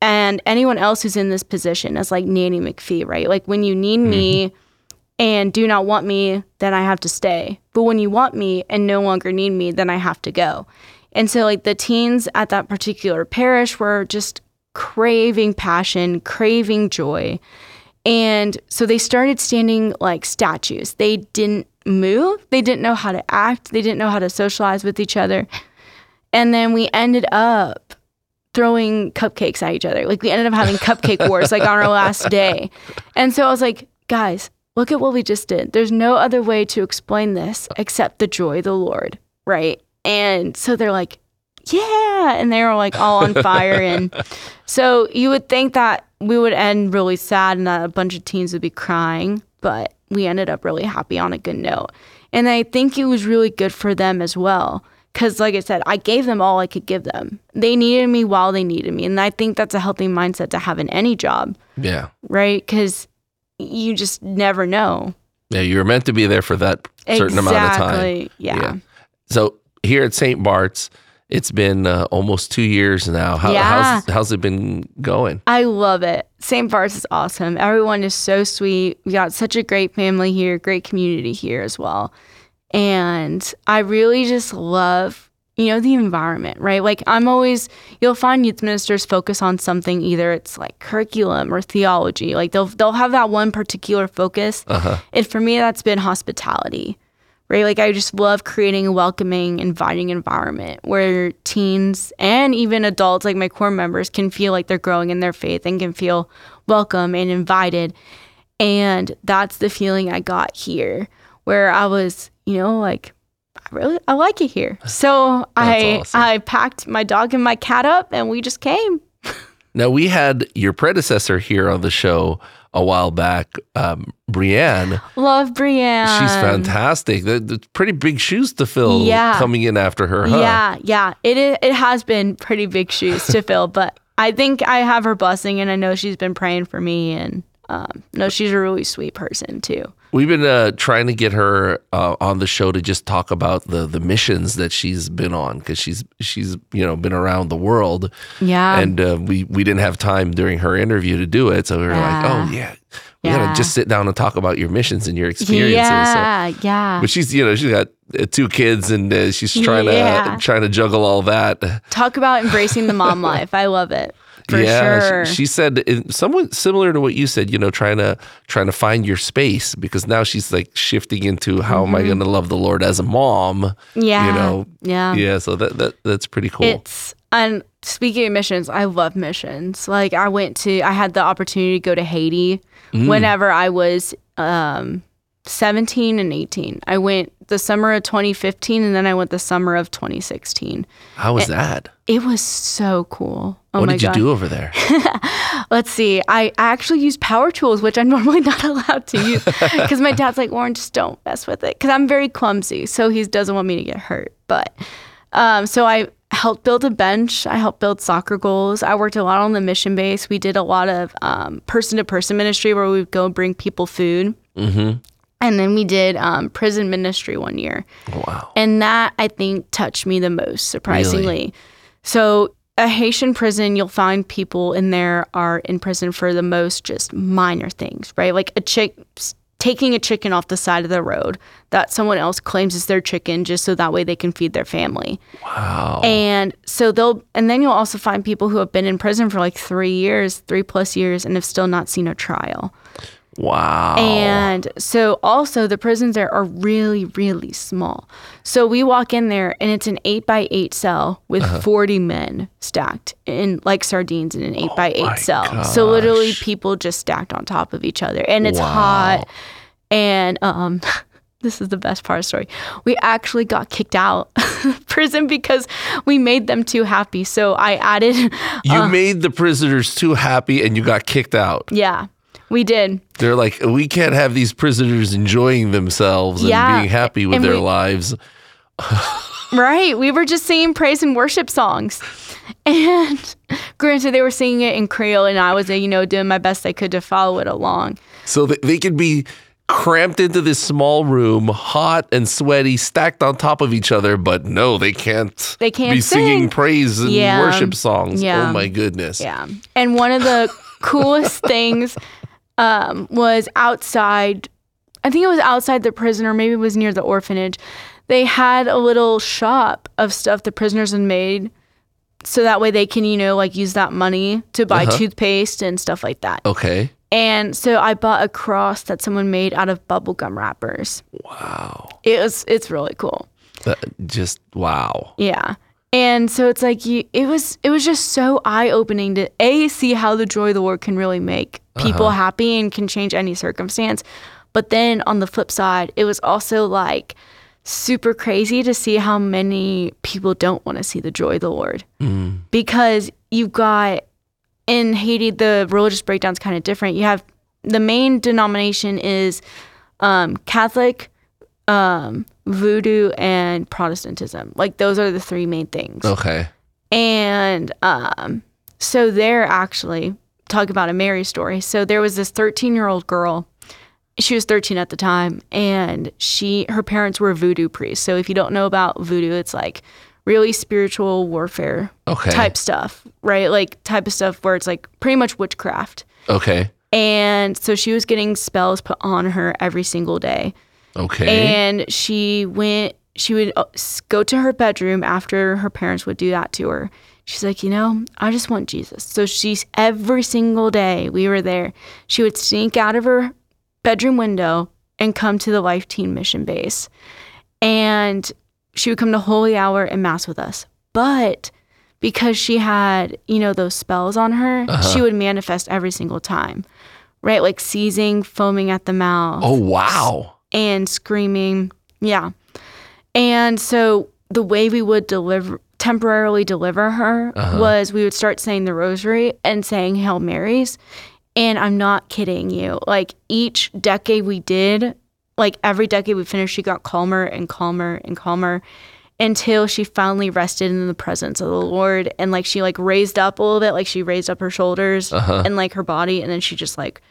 and anyone else who's in this position as like Nanny McPhee, right? Like when you need me mm-hmm. and do not want me, then I have to stay. But when you want me and no longer need me, then I have to go. And so, like, the teens at that particular parish were just craving passion, craving joy. And so they started standing like statues. They didn't move, they didn't know how to act, they didn't know how to socialize with each other. And then we ended up throwing cupcakes at each other. Like we ended up having cupcake wars like on our last day. And so I was like, guys, look at what we just did. There's no other way to explain this except the joy of the Lord, right? And so they're like, yeah, and they were like all on fire and so you would think that we would end really sad and that a bunch of teens would be crying, but we ended up really happy on a good note. And I think it was really good for them as well Because, like I said, I gave them all I could give them. They needed me while they needed me. And I think that's a healthy mindset to have in any job, Yeah. right? Because you just never know. Yeah, you were meant to be there for that certain amount of time. Yeah. Yeah. So here at St. Bart's, it's been uh, almost two years now. How, Yeah. how's, how's it been going? I love it. St. Bart's is awesome. Everyone is so sweet. We got such a great family here, great community here as well. And I really just love, you know, the environment, right? Like I'm always you'll find youth ministers focus on something either it's like curriculum or theology. Like they'll they'll have that one particular focus. Uh-huh. And for me that's been hospitality. Right? Like I just love creating a welcoming, inviting environment where teens and even adults like my core members can feel like they're growing in their faith and can feel welcome and invited. And that's the feeling I got here where I was, you know, like I really I like it here. So I awesome. I packed my dog and my cat up and we just came. Now, we had your predecessor here on the show a while back, um, Brienne. Love Brienne. She's fantastic. That- That's pretty big shoes to fill Yeah. coming in after her, huh? Yeah, yeah. It is, it has been pretty big shoes to fill, but I think I have her blessing, and I know she's been praying for me, and um, no, she's a really sweet person too. We've been uh, trying to get her uh, on the show to just talk about the the missions that she's been on because she's she's you know been around the world Yeah, and uh, we we didn't have time during her interview to do it so we were like oh yeah we Yeah. gotta just sit down and talk about your missions and your experiences So- yeah, yeah. but she's you know she's got uh, two kids and uh, she's trying Yeah. to trying to juggle all that Talk about embracing the mom life. I love it for yeah she- sure. she, said it- somewhat similar to what you said you know trying to trying to find your space because now she's like shifting into how am i going to love the lord as a mom Mm-hmm. yeah, you know yeah. yeah so that, that that's pretty cool It's and speaking of missions, I love missions. Like I went to, I had the opportunity to go to Haiti Mm. whenever I was um, 17 and 18. I went the summer of 2015, and then I went the summer of 2016. how was that It was so cool. Oh what my did you god! do over there Let's see. I, I actually use power tools, which I'm normally not allowed to use because my dad's like, Lauren, just don't mess with it because I'm very clumsy. So he doesn't want me to get hurt. But um, so I helped build a bench. I helped build soccer goals. I worked a lot on the mission base. We did a lot of person to person ministry where we would go bring people food. mm-hmm And then we did um, prison ministry one year. wow And that I think touched me the most, surprisingly. So, a Haitian prison, you'll find people in there are in prison for the most just minor things, right? Like a chick taking a chicken off the side of the road that someone else claims is their chicken just so that way they can feed their family. wow And so they'll, and then you'll also find people who have been in prison for like three years, three plus years, and have still not seen a trial. Wow And so also the prisons there are really, really small. So we walk in there and it's an eight by eight cell with Uh-huh. 40 men stacked in like sardines in an eight by Oh my eight cell. So literally people just stacked on top of each other. And it's Wow. hot. And um this is the best part of the story. We actually got kicked out of prison because we made them too happy. So I added you uh. made the prisoners too happy and you got kicked out yeah, we did. they're like we can't have these prisoners enjoying themselves and being happy with and their we- lives Right. We were just singing praise and worship songs. And granted, they were singing it in Creole, and I was, you know, doing my best I could to follow it along. So they, they could be cramped into this small room, hot and sweaty, stacked on top of each other, but no, they can't. They can't be singing praise and Yeah. worship songs. Oh yeah. Oh my goodness! Yeah. And one of the coolest things um, was outside, I think it was outside the prison, or maybe it was near the orphanage. They had a little shop of stuff the prisoners had made. So that way they can, you know, like use that money to buy Uh-huh. toothpaste and stuff like that. Okay. And so I bought a cross that someone made out of bubblegum wrappers. Wow. It was it's really cool. That, just wow. Yeah. And so it's like you it was it was just so eye opening to A see how the joy of the Lord can really make people happy and can change any circumstance. But then on the flip side, it was also like super crazy to see how many people don't want to see the joy of the Lord. Because you've got in Haiti, the religious breakdown's kind of different. You have the main denomination is um, Catholic, um, voodoo, and Protestantism. Like those are the three main things. Okay. And um, so there actually talk about a Mary story. So there was this 13 year old girl. She was 13 at the time, and she her parents were voodoo priests. So if you don't know about voodoo, it's like really spiritual warfare Okay. type stuff, right? Like type of stuff where it's like pretty much witchcraft. Okay. And so she was getting spells put on her every single day. Okay. And she went, she would uh, go to her bedroom after her parents would do that to her. She's like, you know, I just want Jesus. So she's every single day we were there, she would sneak out of her bedroom window and come to the Life Teen Mission base. And she would come to Holy Hour and Mass with us. But because she had, you know, those spells on her, she uh-huh. would manifest every single time, right? Like seizing, foaming at the mouth oh wow. and screaming. Yeah. And so the way we would deliver temporarily deliver her uh-huh. was we would start saying the rosary and saying Hail Marys. And I'm not kidding you. Like each decade we did, like every decade we finished, she got calmer and calmer and calmer until she finally rested in the presence of the Lord. And like she like raised up a little bit, like she raised up her shoulders uh-huh. and like her body, and then she just like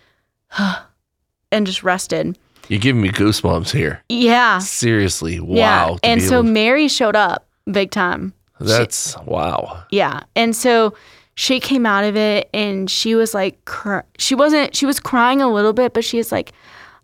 and just rested. You're giving me goosebumps here. Yeah. Seriously. Wow. Yeah. And so to- Mary showed up big time. That's wow. Yeah. And so she came out of it and she was like, cr- she wasn't, she was crying a little bit, but she was like,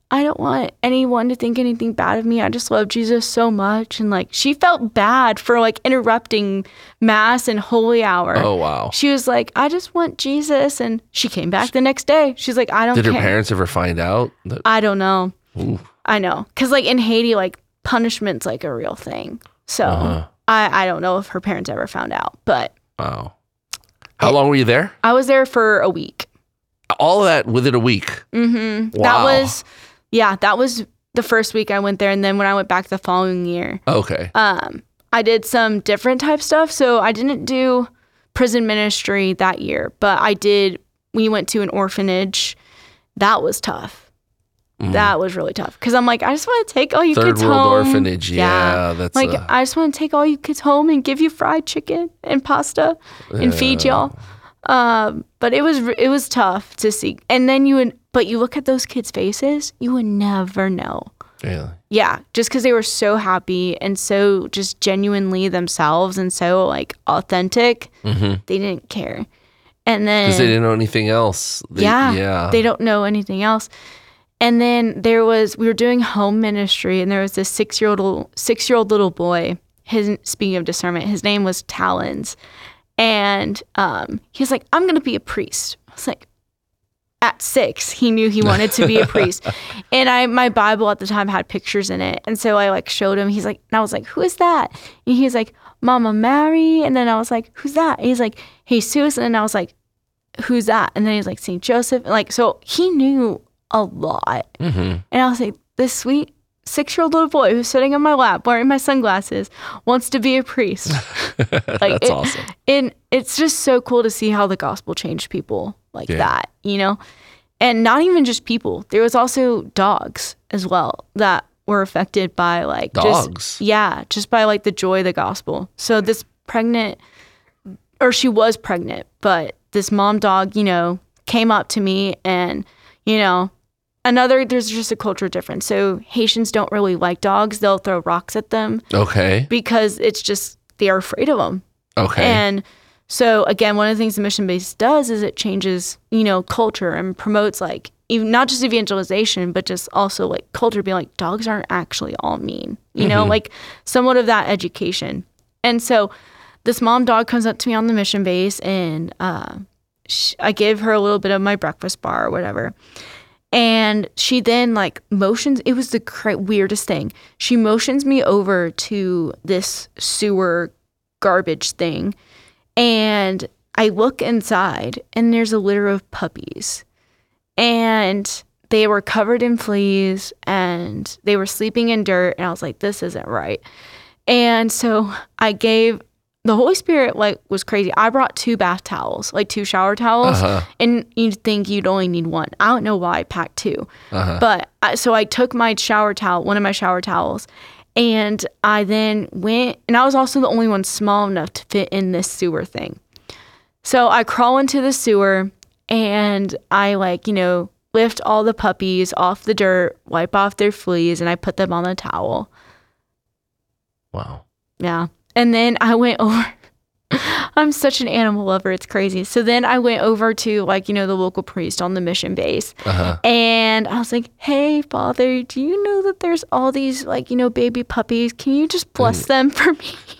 I don't want anyone to think anything bad of me. I just love Jesus so much. And like, she felt bad for like interrupting Mass and Holy Hour. Oh wow. She was like, I just want Jesus. And she came back the next day. She's like, I don't Did her parents ever find out that I don't know. Ooh. I know. Cause like in Haiti, like punishment's like a real thing. So Uh-huh. I, I don't know if her parents ever found out, but Wow. How long were you there? I was there for a week. All of that within a week. hmm That was, yeah, that was the first week I went there. And then when I went back the following year, Okay. um, I did some different type stuff. So I didn't do prison ministry that year, but I did, we went to an orphanage. That was tough. That was really tough. Cause I'm like, I just want to take all you Mm. Third kids world home. orphanage. Yeah, that's Like, uh, I just want to take all you kids home and give you fried chicken and pasta and feed y'all. Um, but it was it was tough to see. And then you would, but you look at those kids' faces, you would never know. yeah. Yeah, just because they were so happy and so just genuinely themselves and so like authentic, they didn't care. And then Because they didn't know anything else. They- yeah. Yeah. They don't know anything else. And then there was we were doing home ministry and there was this six year old six year old little boy. His speaking of discernment, his name was Talons. And um, he was like, I'm gonna be a priest. I was like, at six, he knew he wanted to be a priest. And I my Bible at the time had pictures in it. And so I like showed him, he's like, and I was like, Who is that? And he's like, Mama Mary. And then I was like, Who's that? And he's like, Jesus. And then I was like, who's that? And then he's like, St. Joseph. Like, so he knew a lot. hmm And I was like, this sweet six year old little boy who's sitting on my lap wearing my sunglasses wants to be a priest. Like, That's it- awesome. And it's just so cool to see how the gospel changed people like Yeah. that, you know? And not even just people, there was also dogs as well that were affected by like Dogs? just yeah, just by like the joy of the gospel. So this pregnant or she was pregnant, but this mom dog, you know, came up to me and, you know, another there's just a culture difference. So Haitians don't really like dogs. They'll throw rocks at them Okay. because it's just they're afraid of them. Okay. And so again, one of the things the mission base does is it changes, you know, culture and promotes like even not just evangelization, but just also like culture being like dogs aren't actually all mean, you know, like somewhat of that education. And so this mom dog comes up to me on the mission base and uh, I give her a little bit of my breakfast bar or whatever. And she then like motions. It was the cra- weirdest thing. She motions me over to this sewer garbage thing, and I look inside, and there's a litter of puppies, and they were covered in fleas, and they were sleeping in dirt. And I was like, "This isn't right." And so I gave the Holy Spirit like was crazy. I brought two bath towels, like two shower towels, Uh-huh. and you'd think you'd only need one. I don't know why I packed 2 Uh-huh. but I, so I took my shower towel, one of my shower towels, And I then went, and I was also the only one small enough to fit in this sewer thing. So I crawl into the sewer and I, like, you know, lift all the puppies off the dirt, wipe off their fleas, and I put them on the towel. Wow. Yeah. And then I went over. I'm such an animal lover. It's crazy. So then I went over to like, you know, the local priest on the mission base. Uh-huh. And I was like, hey, father, do you know that there's all these like, you know, baby puppies? Can you just bless Mm. them for me?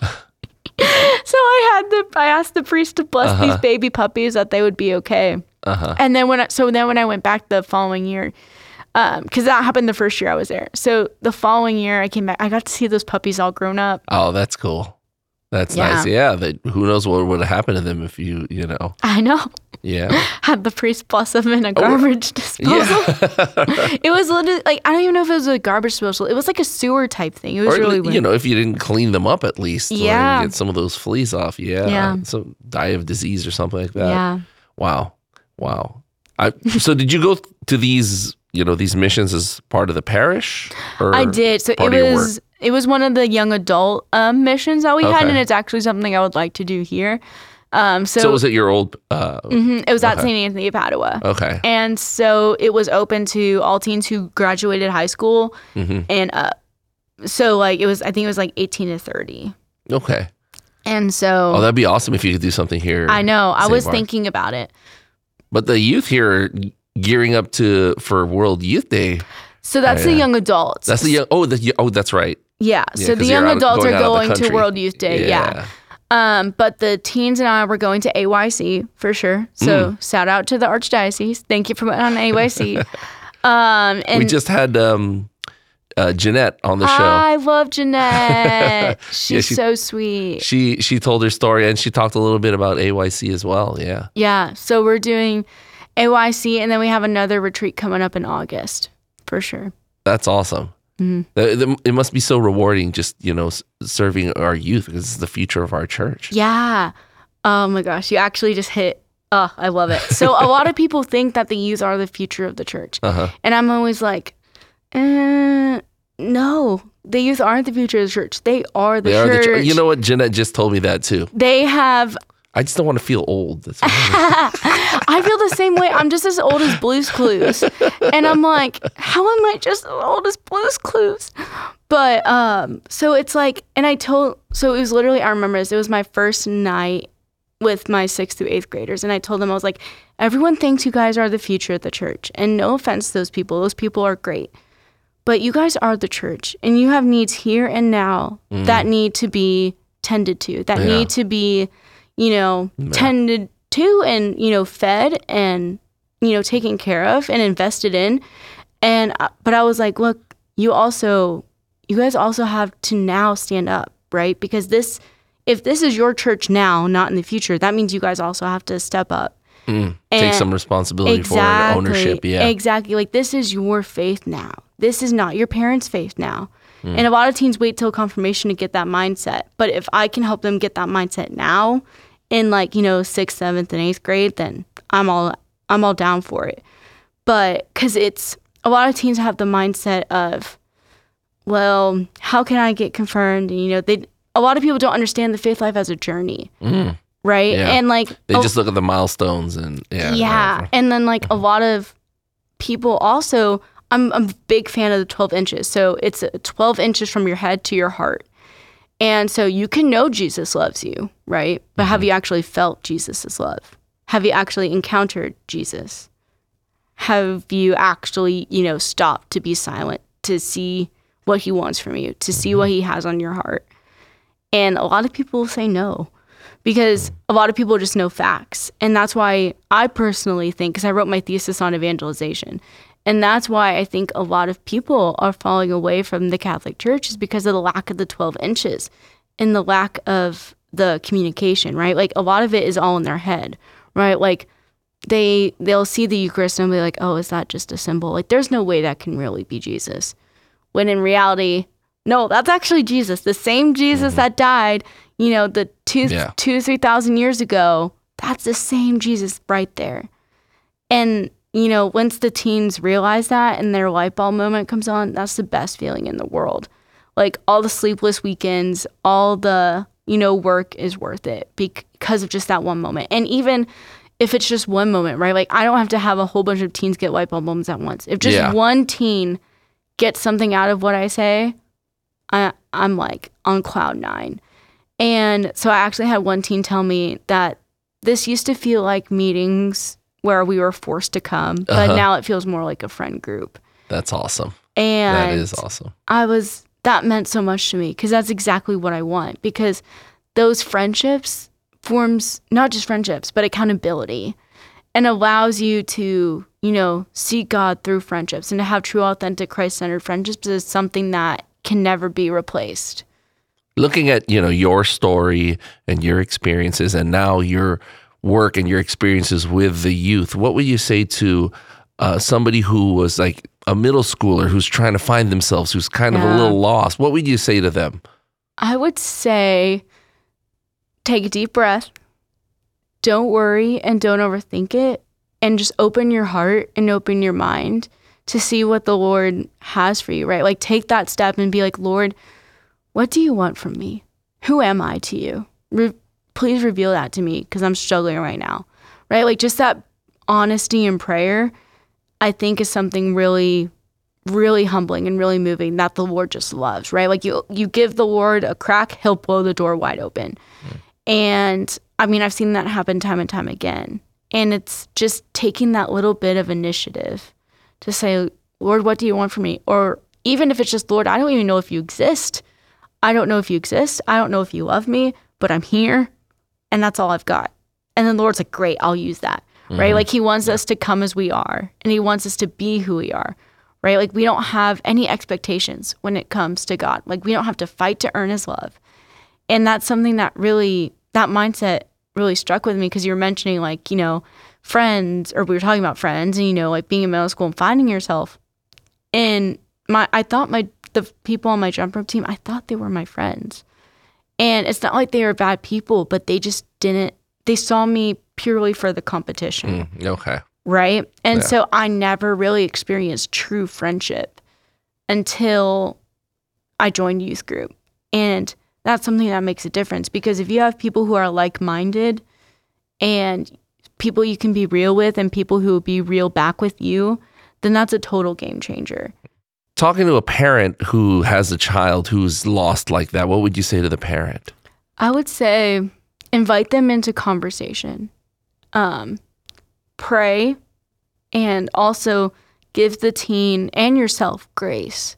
so I had the, I asked the priest to bless these baby puppies that they would be okay. Uh-huh. And then when I, so then when I went back the following year, because that happened the first year I was there. So the following year I came back, I got to see those puppies all grown up. Oh, that's cool. That's Yeah. nice. Yeah. Who knows what would have happened to them if you, you know. I know. Yeah. Had the priest bless them in a oh, garbage disposal. Yeah. It was literally like I don't even know if it was a garbage disposal. It was like a sewer type thing. It was or really you weird. know, if you didn't clean them up at least, like, Yeah. get some of those fleas off. Yeah. Yeah. Some die of disease or something like that. yeah. Wow. Wow. I, so did you go to these, you know, these missions as part of the parish? Or I did. So it was it was one of the young adult um, missions that we had, and it's actually something I would like to do here. Um, so So was it your old? Uh, mhm, it was at okay. St. Anthony of Padua. Okay. And so it was open to all teens who graduated high school hmm and up. So like it was, I think it was like 18 to 30. Okay. And so Oh, that'd be awesome if you could do something here. I know I was thinking about it. But the youth here are gearing up to for World Youth Day. So that's Oh, the young adults. That's the young. Oh, the oh, that's right. Yeah. Yeah, So the young adults are out of the going to. World Youth Day. Yeah. Um, but the teens and I were going to AYC for sure. So Mm. shout out to the Archdiocese. Thank you for putting on AYC. um, and we just had um, uh, Jeanette on the show. I love Jeanette. She's she- so sweet. she she told her story and she talked a little bit about AYC as well. Yeah. Yeah. So we're doing AYC and then we have another retreat coming up in August for sure. That's awesome. Mhm. The- It must be so rewarding just, you know, serving our youth because it's the future of our church. Yeah. Oh my gosh. You actually just hit. Oh, I love it. So a lot of people think that the youth are the future of the church. Uh-huh. And I'm always like, eh, no, the youth aren't the future of the church. They are the They are the church. church. You know what? Jeanette just told me that too. they have I just don't want to feel old. I feel the same way. I'm just as old as Blue's Clues. And I'm like, how am I just as old as Blue's Clues? But um so it's like and I told so it was literally I remember this. It was my first night with my sixth through eighth graders and I told them I was like, everyone thinks you guys are the future of the church. And no offense to those people. Those people are great. But you guys are the church and you have needs here and now that need to be tended to, that Yeah. need to be, you know, tended to and, you know, fed and, you know, taken care of and invested in. And, uh, but I was like, look, you also, you guys also have to now stand up, right? Because this, if this is your church now, not in the future, that means you guys also have to step up. Mm. Take some responsibility for it, ownership. Yeah. Exactly. Like this is your faith now. This is not your parents' faith now. Hmm. And a lot of teens wait till confirmation to get that mindset. But if I can help them get that mindset now in like, you know, sixth, seventh, and eighth grade, then I'm all I'm all down for it. But cause it's a lot of teens have the mindset of, well, how can I get confirmed? And you know, they a lot of people don't understand the faith life as a journey. Mm. Right. Yeah. And like They just look at the milestones and yeah. yeah. whatever. And then like a lot of people also I'm I'm a big fan of the 12 inches. So it's uh, 12 inches from your head to your heart. And so you can know Jesus loves you, right? But have mm-hmm. you actually felt Jesus' love? Have you actually encountered Jesus? Have you actually, you know, stopped to be silent, to see what he wants from you, to see what mm-hmm. he has on your heart? And a lot of people say no because a lot of people just know facts. And that's why I personally think, because I wrote my thesis on evangelization, and that's why I think a lot of people are falling away from the Catholic Church is because of the lack of the 12 inches and the lack of the communication, right? Like a lot of it is all in their head, right? Like they they'll see the Eucharist and be like, "Oh, is that just a symbol?" Like there's no way that can really be Jesus. When in reality, no, that's actually Jesus, the same Jesus mm-hmm. that died, you know, the two Yeah. two three thousand years ago. That's the same Jesus right there. And you know, once the teens realize that and their light bulb moment comes on, that's the best feeling in the world. like all the sleepless weekends, all the, you know, work is worth it because of just that one moment. And even if it's just one moment, right? Like I don't have to have a whole bunch of teens get light bulb moments at once. If just Yeah. one teen gets something out of what I say, I I'm like on cloud nine. And so I actually had one teen tell me that this used to feel like meetings where we were forced to come, but Uh-huh. now it feels more like a friend group. That's awesome. And that is awesome. I was that meant so much to me because that's exactly what I want because those friendships forms not just friendships but accountability and allows you to you know see God through friendships and to have true authentic Christ-centered friendships is something that can never be replaced. looking at you know your story and your experiences and now your work and your experiences with the youth what would you say to uh, somebody who was like a middle schooler who's trying to find themselves who's kind of a little lost what would you say to them I would say take a deep breath. Don't worry and don't overthink it. And just open your heart and open your mind to see what the Lord has for you, right? Like take that step and be like, Lord, what do you want from me? Who am I to you? Re- please reveal that to me because I'm struggling right now, right? Like just that honesty in prayer, I think is something really really humbling and really moving that the Lord just loves, right? Like you you give the Lord a crack, he'll blow the door wide open. And I mean, I've seen that happen time and time again. And it's just taking that little bit of initiative to say, Lord, what do you want from me? Or even if it's just, Lord, I don't even know if you exist. I don't know if you exist. I don't know if you love me, but I'm here and that's all I've got. And then the Lord's like, great, I'll use that. Right? Mm-hmm. Like he wants us to come as we are and he wants us to be who we are. Right? Like we don't have any expectations when it comes to God. Like we don't have to fight to earn his love. And that's something that really that mindset really struck with me because you were mentioning like, you know, friends or we were talking about friends and you know, like being in middle school and finding yourself. And my I thought my the people on my jump rope team, I thought they were my friends. And it's not like they were bad people, but they just didn't they saw me purely for the competition Mm, okay right? And Yeah. so I never really experienced true friendship until I joined youth group. And that's something that makes a difference because if you have people who are like minded and people you can be real with and people who will be real back with you, then that's a total game changer. Talking to a parent who has a child who's lost like that what would you say to the parent I would say invite them into conversation. Um, pray and also give the teen and yourself grace.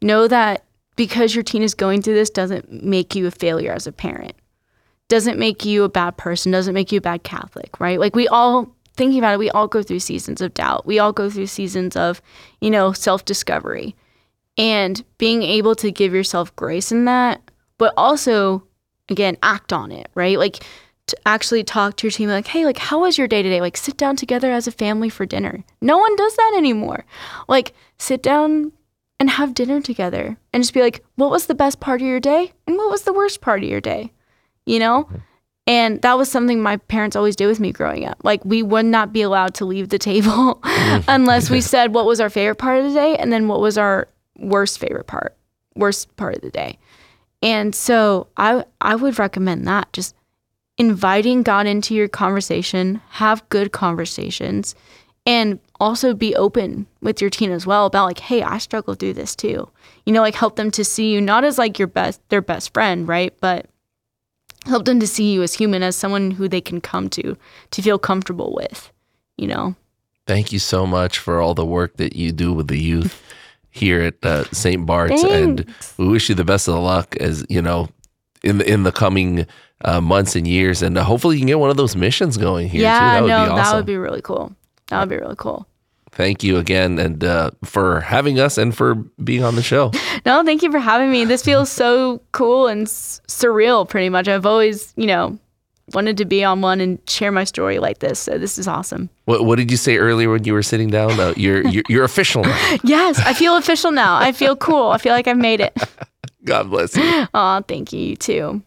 Know that because your teen is going through this doesn't make you a failure as a parent. Doesn't make you a bad person, doesn't make you a bad Catholic, right? Like we all thinking about it, we all go through seasons of doubt. We all go through seasons of, you know, self-discovery. And being able to give yourself grace in that, but also again act on it right? Like to actually talk to your team like hey like how was your day today? Like sit down together as a family for dinner. No one does that anymore. Like sit down and have dinner together and just be like what was the best part of your day and what was the worst part of your day? You know? And that was something my parents always did with me growing up. Like we would not be allowed to leave the table mm. unless we said what was our favorite part of the day and then what was our worst favorite part worst part of the day and so I I would recommend that just inviting God into your conversation, have good conversations, and also be open with your teen as well about like, hey, I struggle through this too. You know, like help them to see you not as like your best their best friend, right? But help them to see you as human, as someone who they can come to to feel comfortable with, you know. thank you so much for all the work that you do with the youth here at uh, St. Bart's, and we wish you the best of luck as you know in the in the coming uh, months and years, and uh, hopefully you can get one of those missions going here yeah, too. That would no, be awesome. that would be really cool. That would be really cool. Thank you again, and uh, for having us and for being on the show. No, thank you for having me. This feels so cool and s- surreal, pretty much. I've always, you know, wanted to be on one and share my story like this. So this is awesome. What, what did you say earlier when you were sitting down? Uh, you're, you're you're official now. Yes, I feel official now. I feel cool. I feel like I've made it. God bless you. Aw, thank you. You too.